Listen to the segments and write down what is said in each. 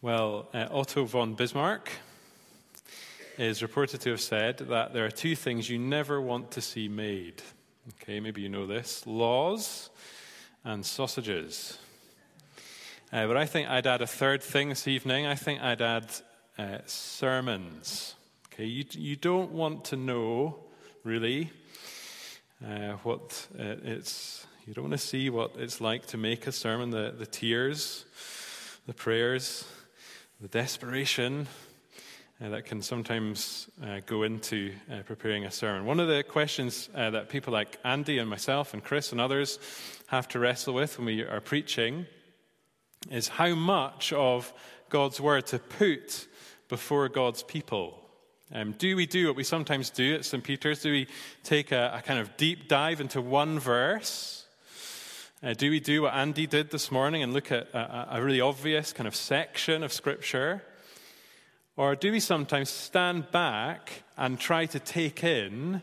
Well, uh, Otto von Bismarck is reported to have said that there are two things you never want to see made. Okay, maybe you know this laws and sausages. Uh, but I think I'd add a third thing this evening. I think I'd add uh, sermons. Okay, you, you don't want to know, really, uh, what uh, it's, you don't want to see what it's like to make a sermon, the, the tears, the prayers, the desperation uh, that can sometimes uh, go into uh, preparing a sermon. One of the questions uh, that people like Andy and myself and Chris and others have to wrestle with when we are preaching is how much of God's word to put before God's people. Um, do we do what we sometimes do at St. Peter's? Do we take a, a kind of deep dive into one verse? Uh, do we do what Andy did this morning and look at a, a really obvious kind of section of Scripture? Or do we sometimes stand back and try to take in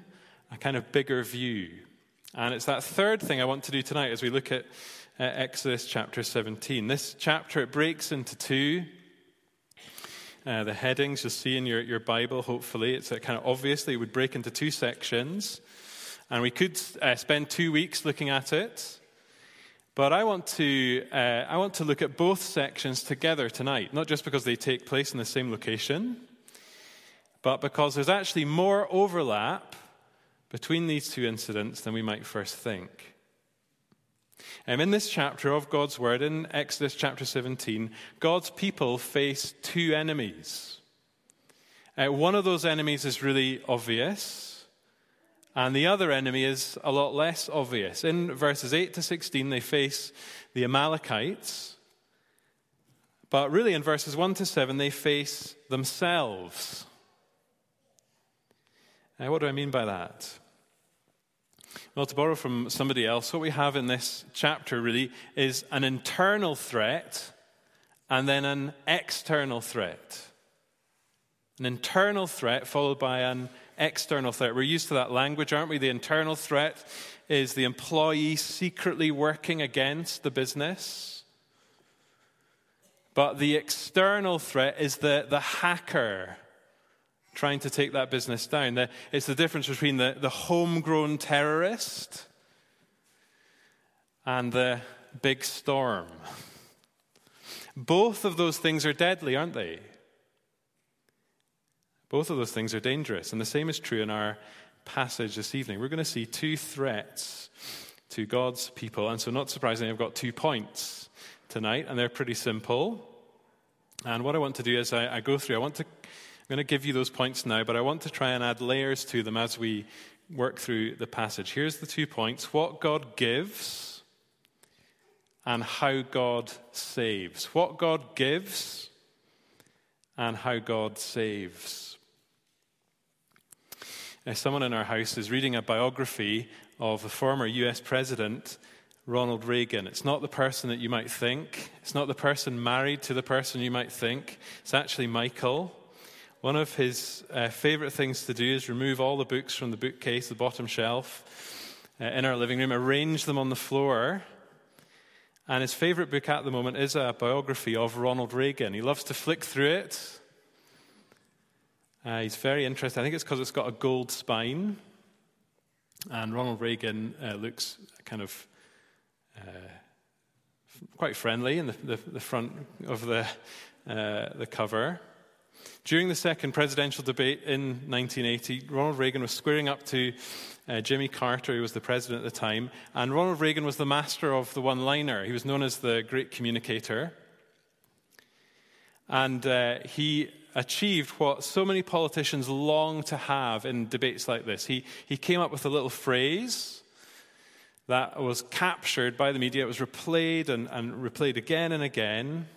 a kind of bigger view? And it's that third thing I want to do tonight as we look at uh, Exodus chapter 17. This chapter, it breaks into two. Uh, the headings you'll see in your, your Bible, hopefully. It's kind of obviously it would break into two sections. And we could uh, spend two weeks looking at it. But I want, to, uh, I want to look at both sections together tonight, not just because they take place in the same location, but because there's actually more overlap between these two incidents than we might first think. Um, in this chapter of God's Word, in Exodus chapter 17, God's people face two enemies. Uh, one of those enemies is really obvious, and the other enemy is a lot less obvious. In verses 8 to 16, they face the Amalekites, but really in verses 1 to 7, they face themselves. Uh, what do I mean by that? Well, to borrow from somebody else, what we have in this chapter really is an internal threat and then an external threat. An internal threat followed by an external threat. We're used to that language, aren't we? The internal threat is the employee secretly working against the business. But the external threat is the, the hacker trying to take that business down. It's the difference between the, the homegrown terrorist and the big storm. Both of those things are deadly, aren't they? Both of those things are dangerous. And the same is true in our passage this evening. We're going to see two threats to God's people. And so, not surprisingly, I've got two points tonight, and they're pretty simple. And what I want to do is I, I go through, I want to I'm going to give you those points now, but I want to try and add layers to them as we work through the passage. Here's the two points what God gives and how God saves. What God gives and how God saves. Now, someone in our house is reading a biography of the former US president, Ronald Reagan. It's not the person that you might think, it's not the person married to the person you might think. It's actually Michael. One of his uh, favorite things to do is remove all the books from the bookcase, the bottom shelf, uh, in our living room, arrange them on the floor. And his favorite book at the moment is a biography of Ronald Reagan. He loves to flick through it. Uh, he's very interesting. I think it's because it's got a gold spine. And Ronald Reagan uh, looks kind of uh, quite friendly in the, the, the front of the, uh, the cover. During the second presidential debate in 1980, Ronald Reagan was squaring up to uh, Jimmy Carter, who was the president at the time, and Ronald Reagan was the master of the one liner. He was known as the great communicator. And uh, he achieved what so many politicians long to have in debates like this. He, he came up with a little phrase that was captured by the media. It was replayed and, and replayed again and again.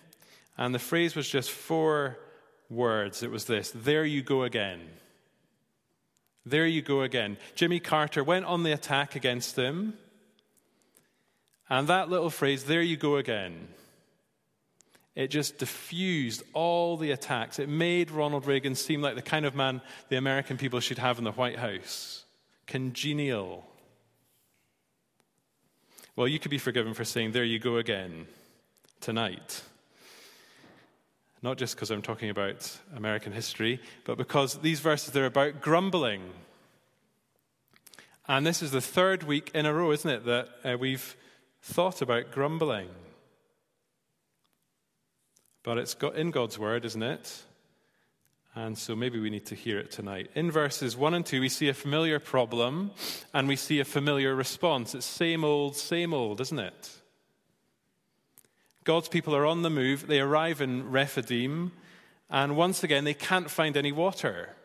And the phrase was just four words. It was this There you go again. There you go again. Jimmy Carter went on the attack against him. And that little phrase, there you go again, it just diffused all the attacks. It made Ronald Reagan seem like the kind of man the American people should have in the White House congenial. Well, you could be forgiven for saying, there you go again, tonight. Not just because I'm talking about American history, but because these verses are about grumbling. And this is the third week in a row, isn't it, that uh, we've thought about grumbling. But it's got in God's word, isn't it? And so maybe we need to hear it tonight. In verses 1 and 2, we see a familiar problem and we see a familiar response. It's same old, same old, isn't it? God's people are on the move. They arrive in Rephidim, and once again, they can't find any water.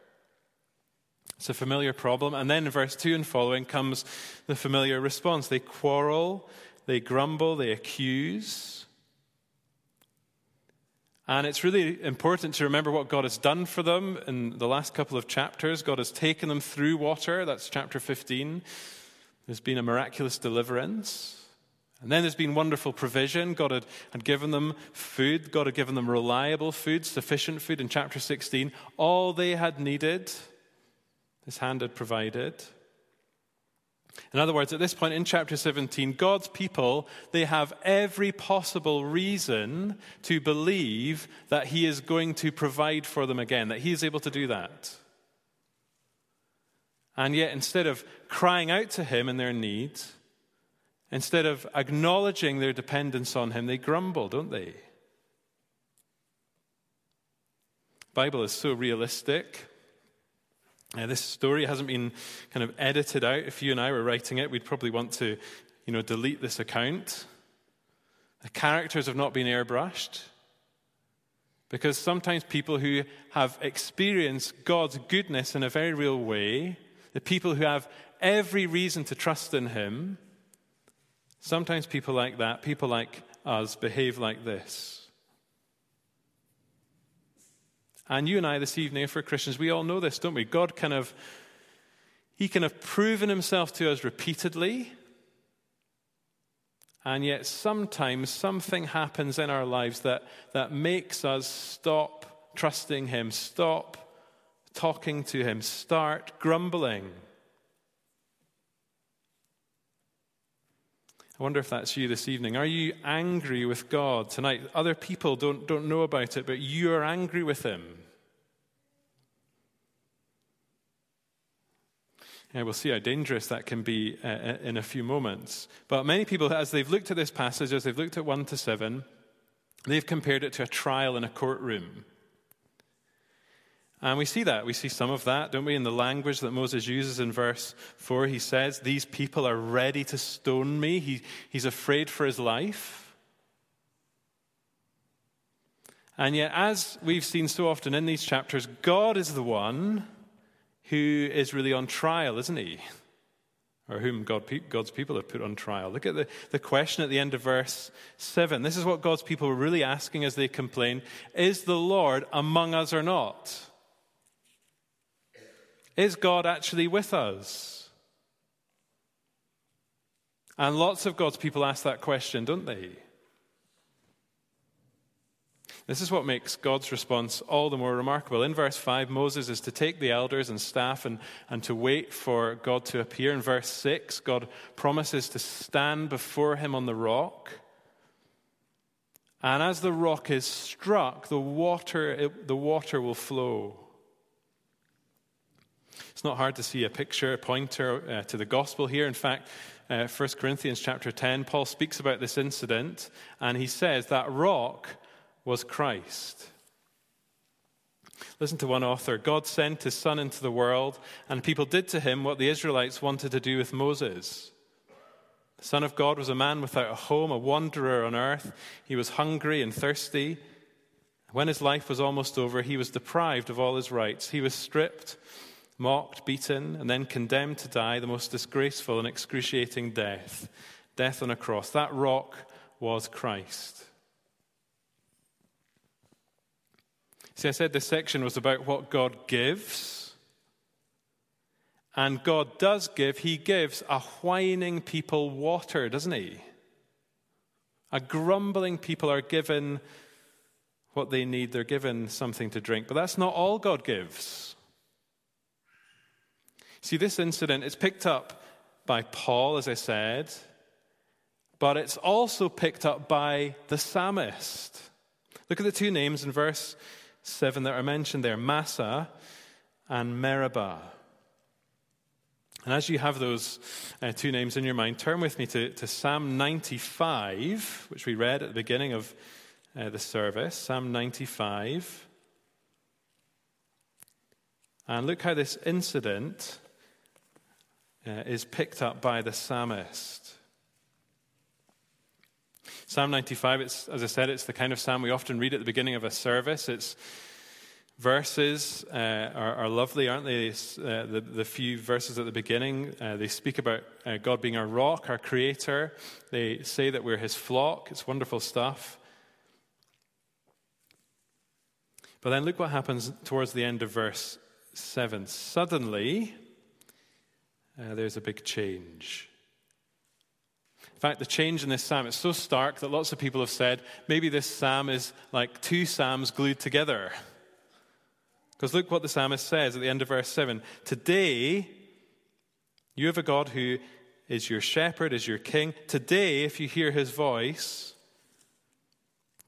It's a familiar problem. And then in verse 2 and following comes the familiar response. They quarrel, they grumble, they accuse. And it's really important to remember what God has done for them in the last couple of chapters. God has taken them through water. That's chapter 15. There's been a miraculous deliverance. And then there's been wonderful provision. God had, had given them food. God had given them reliable food, sufficient food in chapter 16. All they had needed, His hand had provided. In other words, at this point in chapter 17, God's people, they have every possible reason to believe that He is going to provide for them again, that He is able to do that. And yet, instead of crying out to Him in their needs, Instead of acknowledging their dependence on Him, they grumble, don't they? The Bible is so realistic. Uh, this story hasn't been kind of edited out. If you and I were writing it, we'd probably want to, you know, delete this account. The characters have not been airbrushed. Because sometimes people who have experienced God's goodness in a very real way, the people who have every reason to trust in Him, Sometimes people like that, people like us, behave like this. And you and I this evening, if we're Christians, we all know this, don't we? God kind of, He can have proven Himself to us repeatedly. And yet, sometimes something happens in our lives that, that makes us stop trusting Him, stop talking to Him, start grumbling. I wonder if that's you this evening. Are you angry with God tonight? Other people don't, don't know about it, but you are angry with Him. Yeah, we'll see how dangerous that can be uh, uh, in a few moments. But many people, as they've looked at this passage, as they've looked at 1 to 7, they've compared it to a trial in a courtroom. And we see that. We see some of that, don't we, in the language that Moses uses in verse 4. He says, These people are ready to stone me. He, he's afraid for his life. And yet, as we've seen so often in these chapters, God is the one who is really on trial, isn't he? Or whom God, God's people have put on trial. Look at the, the question at the end of verse 7. This is what God's people were really asking as they complained Is the Lord among us or not? Is God actually with us? And lots of God's people ask that question, don't they? This is what makes God's response all the more remarkable. In verse 5, Moses is to take the elders and staff and, and to wait for God to appear. In verse 6, God promises to stand before him on the rock. And as the rock is struck, the water, it, the water will flow. It's not hard to see a picture, a pointer uh, to the gospel here. In fact, uh, 1 Corinthians chapter 10, Paul speaks about this incident, and he says that rock was Christ. Listen to one author God sent his son into the world, and people did to him what the Israelites wanted to do with Moses. The Son of God was a man without a home, a wanderer on earth. He was hungry and thirsty. When his life was almost over, he was deprived of all his rights. He was stripped mocked, beaten, and then condemned to die the most disgraceful and excruciating death death on a cross. That rock was Christ. See, I said this section was about what God gives. And God does give. He gives a whining people water, doesn't He? A grumbling people are given what they need. They're given something to drink. But that's not all God gives. See, this incident is picked up by Paul, as I said, but it's also picked up by the psalmist. Look at the two names in verse 7 that are mentioned there Massah and Meribah. And as you have those uh, two names in your mind, turn with me to, to Psalm 95, which we read at the beginning of uh, the service. Psalm 95. And look how this incident uh, is picked up by the psalmist. Psalm 95, it's, as I said, it's the kind of psalm we often read at the beginning of a service. Its verses uh, are, are, lovely, aren't they? Uh, the, the, few verses at the beginning, uh, they speak about uh, God being our rock, our creator. They say that we're his flock. It's wonderful stuff. But then look what happens towards the end of verse 7. Suddenly, uh, there's a big change. In fact, the change in this psalm is so stark that lots of people have said maybe this psalm is like two psalms glued together. Because look what the psalmist says at the end of verse 7 Today, you have a God who is your shepherd, is your king. Today, if you hear his voice,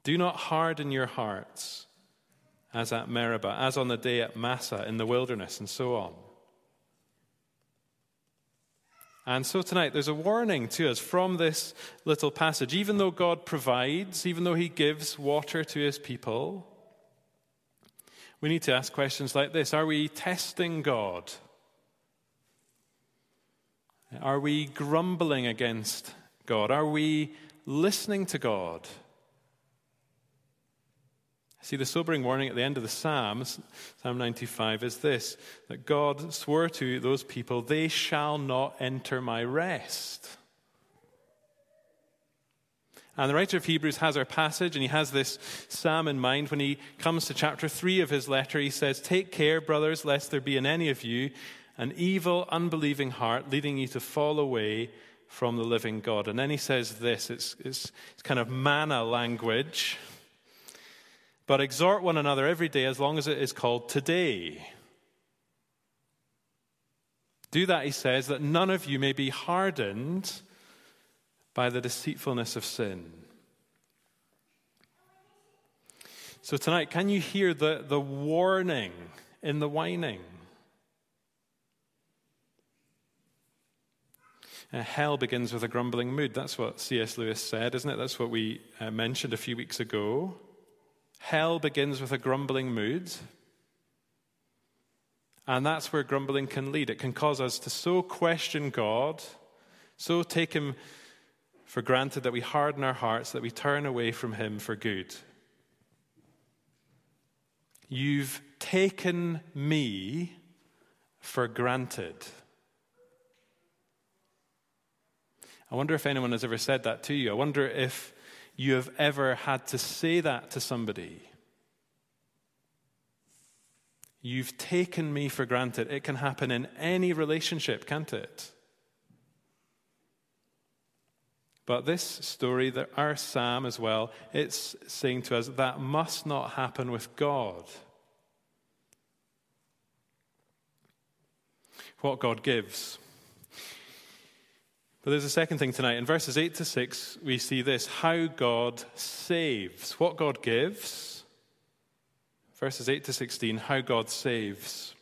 do not harden your hearts as at Meribah, as on the day at Massah in the wilderness, and so on. And so tonight, there's a warning to us from this little passage. Even though God provides, even though He gives water to His people, we need to ask questions like this Are we testing God? Are we grumbling against God? Are we listening to God? See, the sobering warning at the end of the Psalms, Psalm 95, is this that God swore to those people, they shall not enter my rest. And the writer of Hebrews has our passage, and he has this psalm in mind when he comes to chapter 3 of his letter. He says, Take care, brothers, lest there be in any of you an evil, unbelieving heart leading you to fall away from the living God. And then he says this it's, it's, it's kind of manna language. But exhort one another every day as long as it is called today. Do that, he says, that none of you may be hardened by the deceitfulness of sin. So, tonight, can you hear the, the warning in the whining? Uh, hell begins with a grumbling mood. That's what C.S. Lewis said, isn't it? That's what we uh, mentioned a few weeks ago. Hell begins with a grumbling mood. And that's where grumbling can lead. It can cause us to so question God, so take Him for granted that we harden our hearts, that we turn away from Him for good. You've taken me for granted. I wonder if anyone has ever said that to you. I wonder if you have ever had to say that to somebody. You've taken me for granted. It can happen in any relationship, can't it? But this story, our Psalm as well, it's saying to us that must not happen with God. What God gives but there's a second thing tonight. In verses 8 to 6, we see this how God saves. What God gives. Verses 8 to 16, how God saves.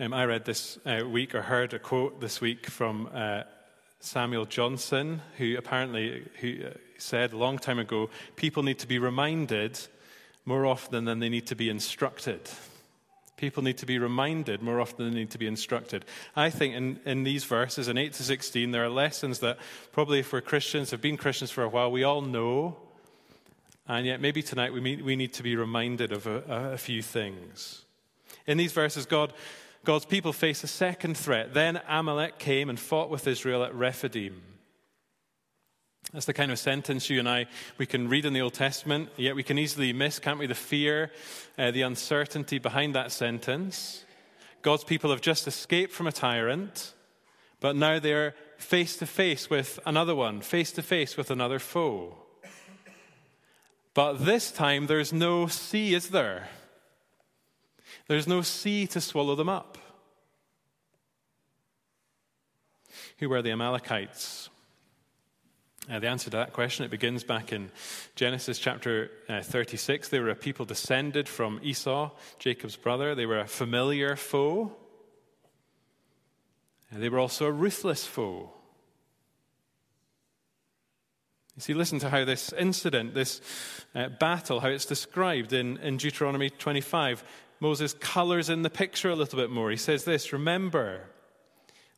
Um, I read this uh, week or heard a quote this week from uh, Samuel Johnson, who apparently who, uh, said a long time ago people need to be reminded more often than they need to be instructed. People need to be reminded more often than they need to be instructed. I think in, in these verses, in 8 to 16, there are lessons that probably if we're Christians, have been Christians for a while, we all know. And yet, maybe tonight we, we need to be reminded of a, a few things. In these verses, God, God's people face a second threat. Then Amalek came and fought with Israel at Rephidim. That's the kind of sentence you and I we can read in the Old Testament, yet we can easily miss, can't we? The fear, uh, the uncertainty behind that sentence. God's people have just escaped from a tyrant, but now they're face to face with another one, face to face with another foe. But this time there's no sea, is there? There's no sea to swallow them up. Who were the Amalekites? Uh, the answer to that question it begins back in Genesis chapter uh, 36. They were a people descended from Esau, Jacob's brother. They were a familiar foe. And they were also a ruthless foe. You see, listen to how this incident, this uh, battle, how it's described in, in Deuteronomy 25. Moses colors in the picture a little bit more. He says this Remember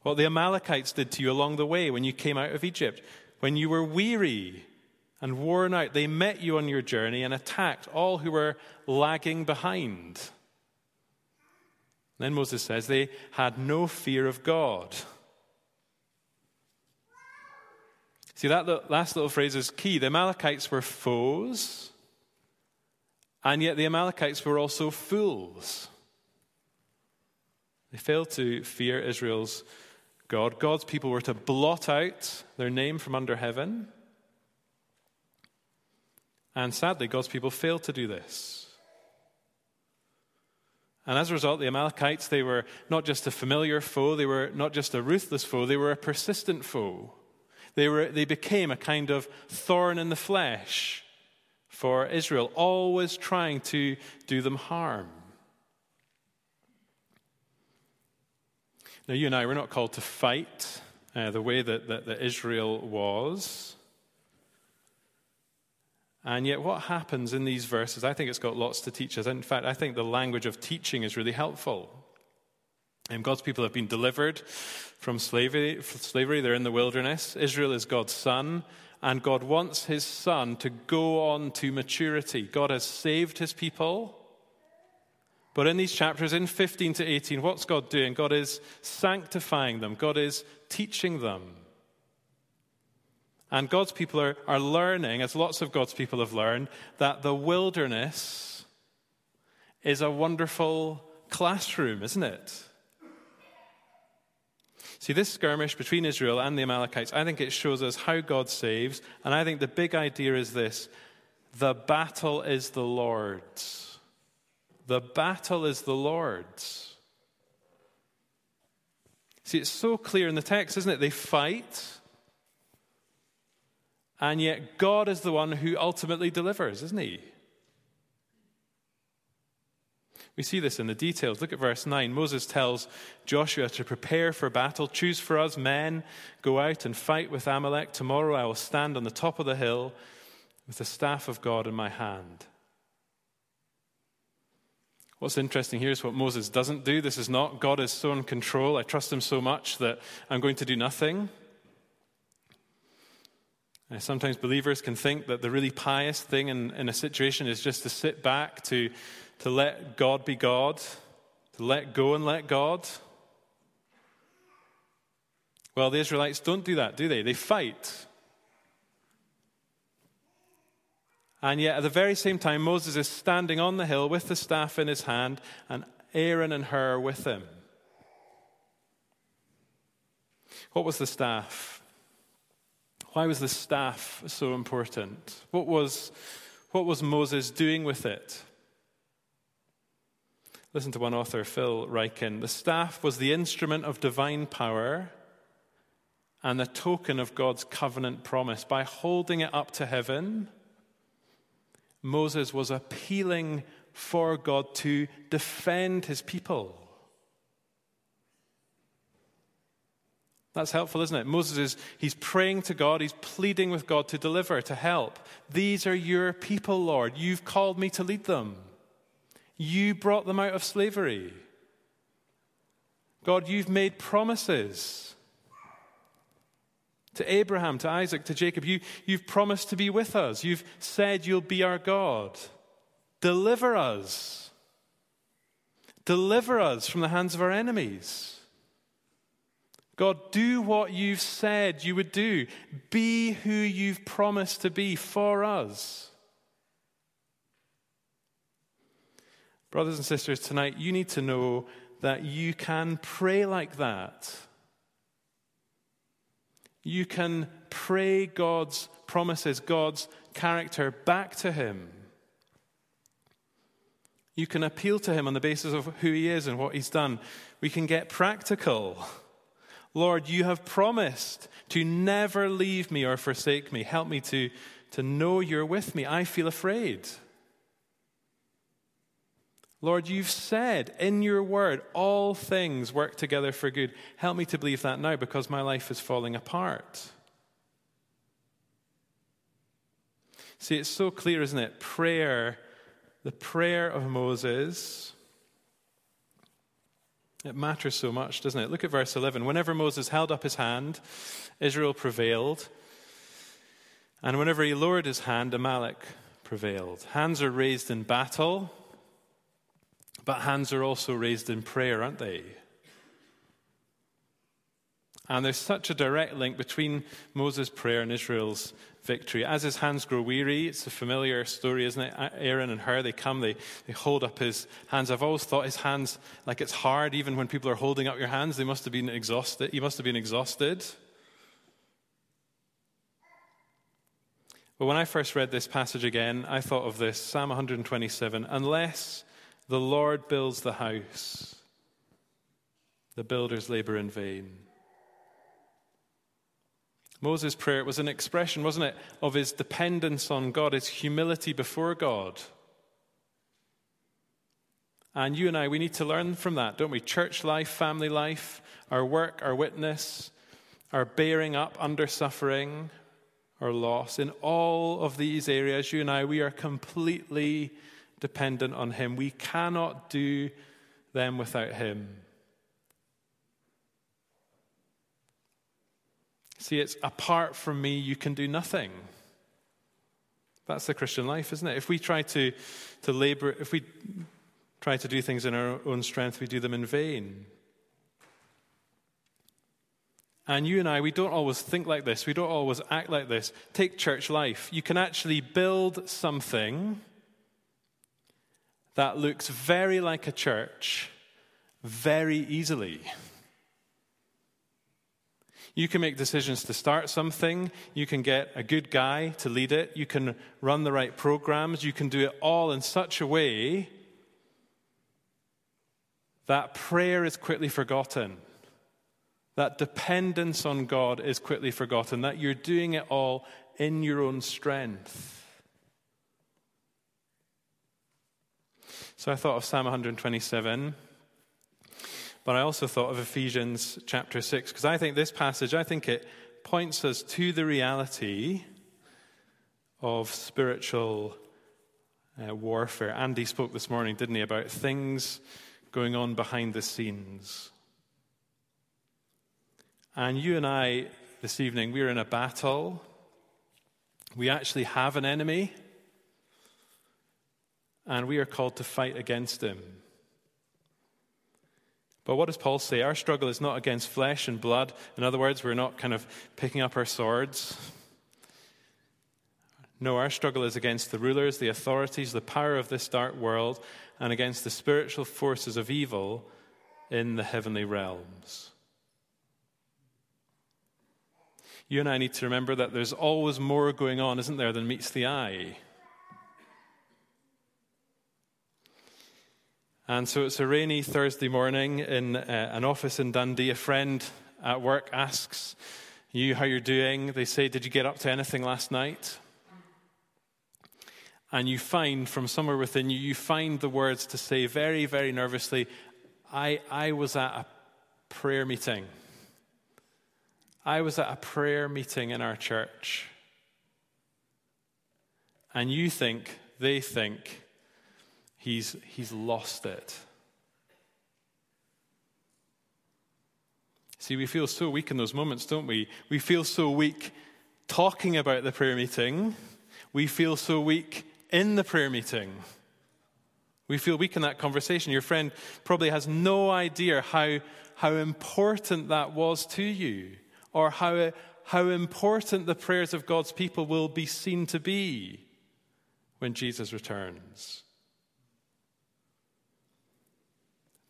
what the Amalekites did to you along the way when you came out of Egypt. When you were weary and worn out, they met you on your journey and attacked all who were lagging behind. Then Moses says they had no fear of God. See, that last little phrase is key. The Amalekites were foes, and yet the Amalekites were also fools. They failed to fear Israel's God. God's people were to blot out their name from under heaven. And sadly, God's people failed to do this. And as a result, the Amalekites, they were not just a familiar foe, they were not just a ruthless foe, they were a persistent foe. They, were, they became a kind of thorn in the flesh for Israel, always trying to do them harm. Now, you and I, we're not called to fight uh, the way that, that, that Israel was. And yet, what happens in these verses, I think it's got lots to teach us. In fact, I think the language of teaching is really helpful. And God's people have been delivered from slavery, slavery. They're in the wilderness. Israel is God's son, and God wants his son to go on to maturity. God has saved his people. But in these chapters, in 15 to 18, what's God doing? God is sanctifying them, God is teaching them. And God's people are, are learning, as lots of God's people have learned, that the wilderness is a wonderful classroom, isn't it? See, this skirmish between Israel and the Amalekites, I think it shows us how God saves. And I think the big idea is this the battle is the Lord's. The battle is the Lord's. See, it's so clear in the text, isn't it? They fight, and yet God is the one who ultimately delivers, isn't he? We see this in the details. Look at verse 9. Moses tells Joshua to prepare for battle. Choose for us men, go out and fight with Amalek. Tomorrow I will stand on the top of the hill with the staff of God in my hand. What's interesting here is what Moses doesn't do. This is not God is so in control. I trust him so much that I'm going to do nothing. Sometimes believers can think that the really pious thing in, in a situation is just to sit back, to, to let God be God, to let go and let God. Well, the Israelites don't do that, do they? They fight. And yet, at the very same time, Moses is standing on the hill with the staff in his hand, and Aaron and Hur with him. What was the staff? Why was the staff so important? What was, what was Moses doing with it? Listen to one author, Phil Ryken. The staff was the instrument of divine power and the token of God's covenant promise. By holding it up to heaven, Moses was appealing for God to defend his people. That's helpful, isn't it? Moses is he's praying to God, he's pleading with God to deliver, to help. These are your people, Lord. You've called me to lead them. You brought them out of slavery. God, you've made promises to Abraham, to Isaac, to Jacob. You, you've promised to be with us. You've said you'll be our God. Deliver us. Deliver us from the hands of our enemies. God, do what you've said you would do. Be who you've promised to be for us. Brothers and sisters, tonight you need to know that you can pray like that. You can pray God's promises, God's character back to Him. You can appeal to Him on the basis of who He is and what He's done. We can get practical. Lord, you have promised to never leave me or forsake me. Help me to, to know you're with me. I feel afraid. Lord, you've said in your word, all things work together for good. Help me to believe that now because my life is falling apart. See, it's so clear, isn't it? Prayer, the prayer of Moses, it matters so much, doesn't it? Look at verse 11. Whenever Moses held up his hand, Israel prevailed. And whenever he lowered his hand, Amalek prevailed. Hands are raised in battle. But hands are also raised in prayer, aren't they? And there's such a direct link between Moses' prayer and Israel's victory. As his hands grow weary, it's a familiar story, isn't it? Aaron and Hur, they come, they, they hold up his hands. I've always thought his hands, like it's hard, even when people are holding up your hands, they must have been exhausted. He must have been exhausted. But when I first read this passage again, I thought of this Psalm 127 Unless the Lord builds the house, the builders labor in vain. Moses' prayer was an expression, wasn't it, of his dependence on God, his humility before God. And you and I, we need to learn from that, don't we? Church life, family life, our work, our witness, our bearing up under suffering or loss. In all of these areas, you and I, we are completely dependent on Him. We cannot do them without Him. See, it's apart from me, you can do nothing. That's the Christian life, isn't it? If we try to, to labor, if we try to do things in our own strength, we do them in vain. And you and I, we don't always think like this. We don't always act like this. Take church life. You can actually build something that looks very like a church very easily. You can make decisions to start something. You can get a good guy to lead it. You can run the right programs. You can do it all in such a way that prayer is quickly forgotten, that dependence on God is quickly forgotten, that you're doing it all in your own strength. So I thought of Psalm 127. But I also thought of Ephesians chapter 6, because I think this passage, I think it points us to the reality of spiritual uh, warfare. Andy spoke this morning, didn't he, about things going on behind the scenes. And you and I, this evening, we're in a battle. We actually have an enemy and we are called to fight against him. But what does Paul say? Our struggle is not against flesh and blood. In other words, we're not kind of picking up our swords. No, our struggle is against the rulers, the authorities, the power of this dark world, and against the spiritual forces of evil in the heavenly realms. You and I need to remember that there's always more going on, isn't there, than meets the eye. And so it's a rainy Thursday morning in uh, an office in Dundee. A friend at work asks you how you're doing. They say, Did you get up to anything last night? And you find from somewhere within you, you find the words to say very, very nervously, I, I was at a prayer meeting. I was at a prayer meeting in our church. And you think, they think, He's, he's lost it. See, we feel so weak in those moments, don't we? We feel so weak talking about the prayer meeting. We feel so weak in the prayer meeting. We feel weak in that conversation. Your friend probably has no idea how, how important that was to you or how, how important the prayers of God's people will be seen to be when Jesus returns.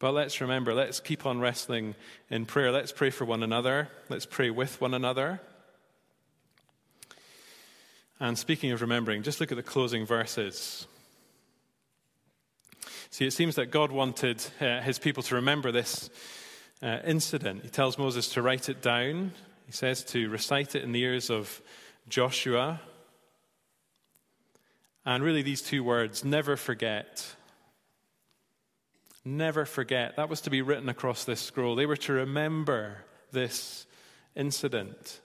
But let's remember, let's keep on wrestling in prayer. Let's pray for one another. Let's pray with one another. And speaking of remembering, just look at the closing verses. See, it seems that God wanted uh, his people to remember this uh, incident. He tells Moses to write it down. He says to recite it in the ears of Joshua. And really, these two words, never forget. Never forget. That was to be written across this scroll. They were to remember this incident.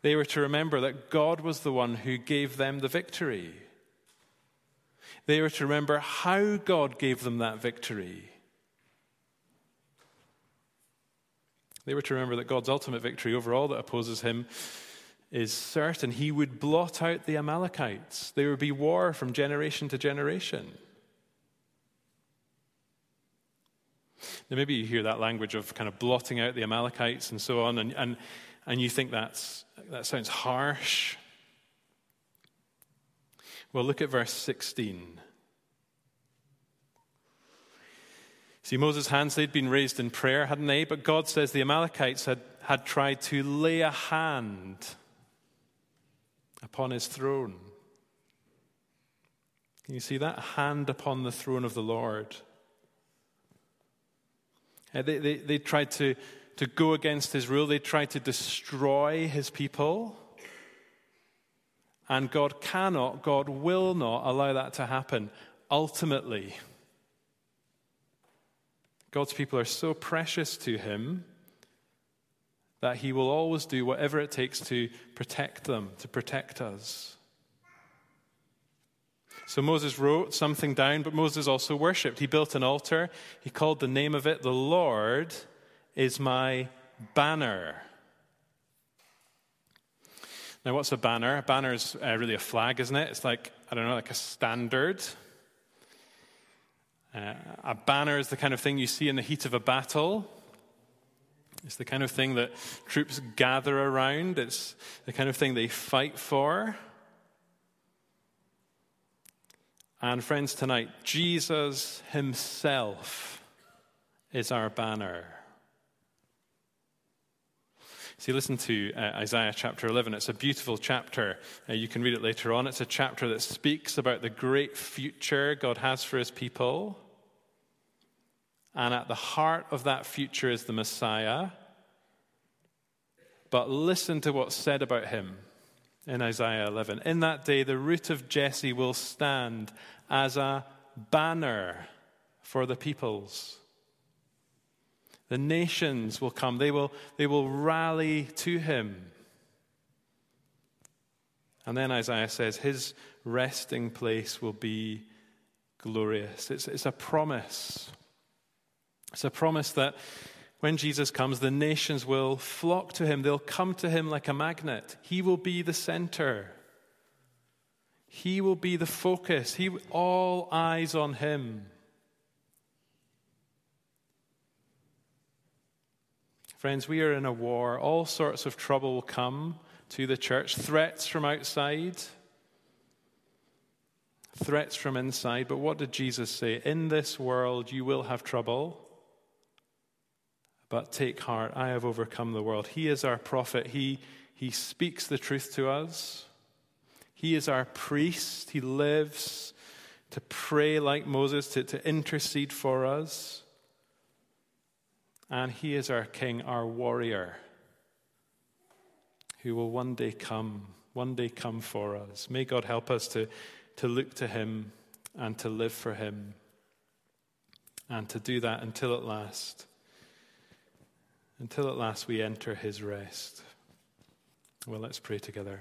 They were to remember that God was the one who gave them the victory. They were to remember how God gave them that victory. They were to remember that God's ultimate victory over all that opposes him is certain. He would blot out the Amalekites. There would be war from generation to generation. Now, maybe you hear that language of kind of blotting out the Amalekites and so on, and, and, and you think that's, that sounds harsh. Well, look at verse 16. See, Moses' hands, they'd been raised in prayer, hadn't they? But God says the Amalekites had, had tried to lay a hand upon his throne. Can you see that? Hand upon the throne of the Lord. Uh, they, they, they tried to, to go against his rule, they tried to destroy his people. And God cannot, God will not allow that to happen ultimately. God's people are so precious to him that he will always do whatever it takes to protect them, to protect us. So Moses wrote something down, but Moses also worshipped. He built an altar. He called the name of it, The Lord is my banner. Now, what's a banner? A banner is uh, really a flag, isn't it? It's like, I don't know, like a standard. Uh, a banner is the kind of thing you see in the heat of a battle. It's the kind of thing that troops gather around. It's the kind of thing they fight for. And, friends, tonight, Jesus Himself is our banner. See, listen to uh, Isaiah chapter 11. It's a beautiful chapter. Uh, you can read it later on. It's a chapter that speaks about the great future God has for his people. And at the heart of that future is the Messiah. But listen to what's said about him in Isaiah 11. In that day, the root of Jesse will stand as a banner for the peoples. The nations will come, they will, they will rally to him. And then Isaiah says, His resting place will be glorious. It's, it's a promise. It's a promise that when Jesus comes, the nations will flock to him. They'll come to him like a magnet. He will be the center. He will be the focus. He, all eyes on him. Friends, we are in a war. All sorts of trouble will come to the church threats from outside, threats from inside. But what did Jesus say? In this world, you will have trouble. But take heart, I have overcome the world. He is our prophet. He, he speaks the truth to us. He is our priest. He lives to pray like Moses, to, to intercede for us. And he is our king, our warrior, who will one day come, one day come for us. May God help us to, to look to him and to live for him and to do that until at last, until at last we enter his rest. Well, let's pray together.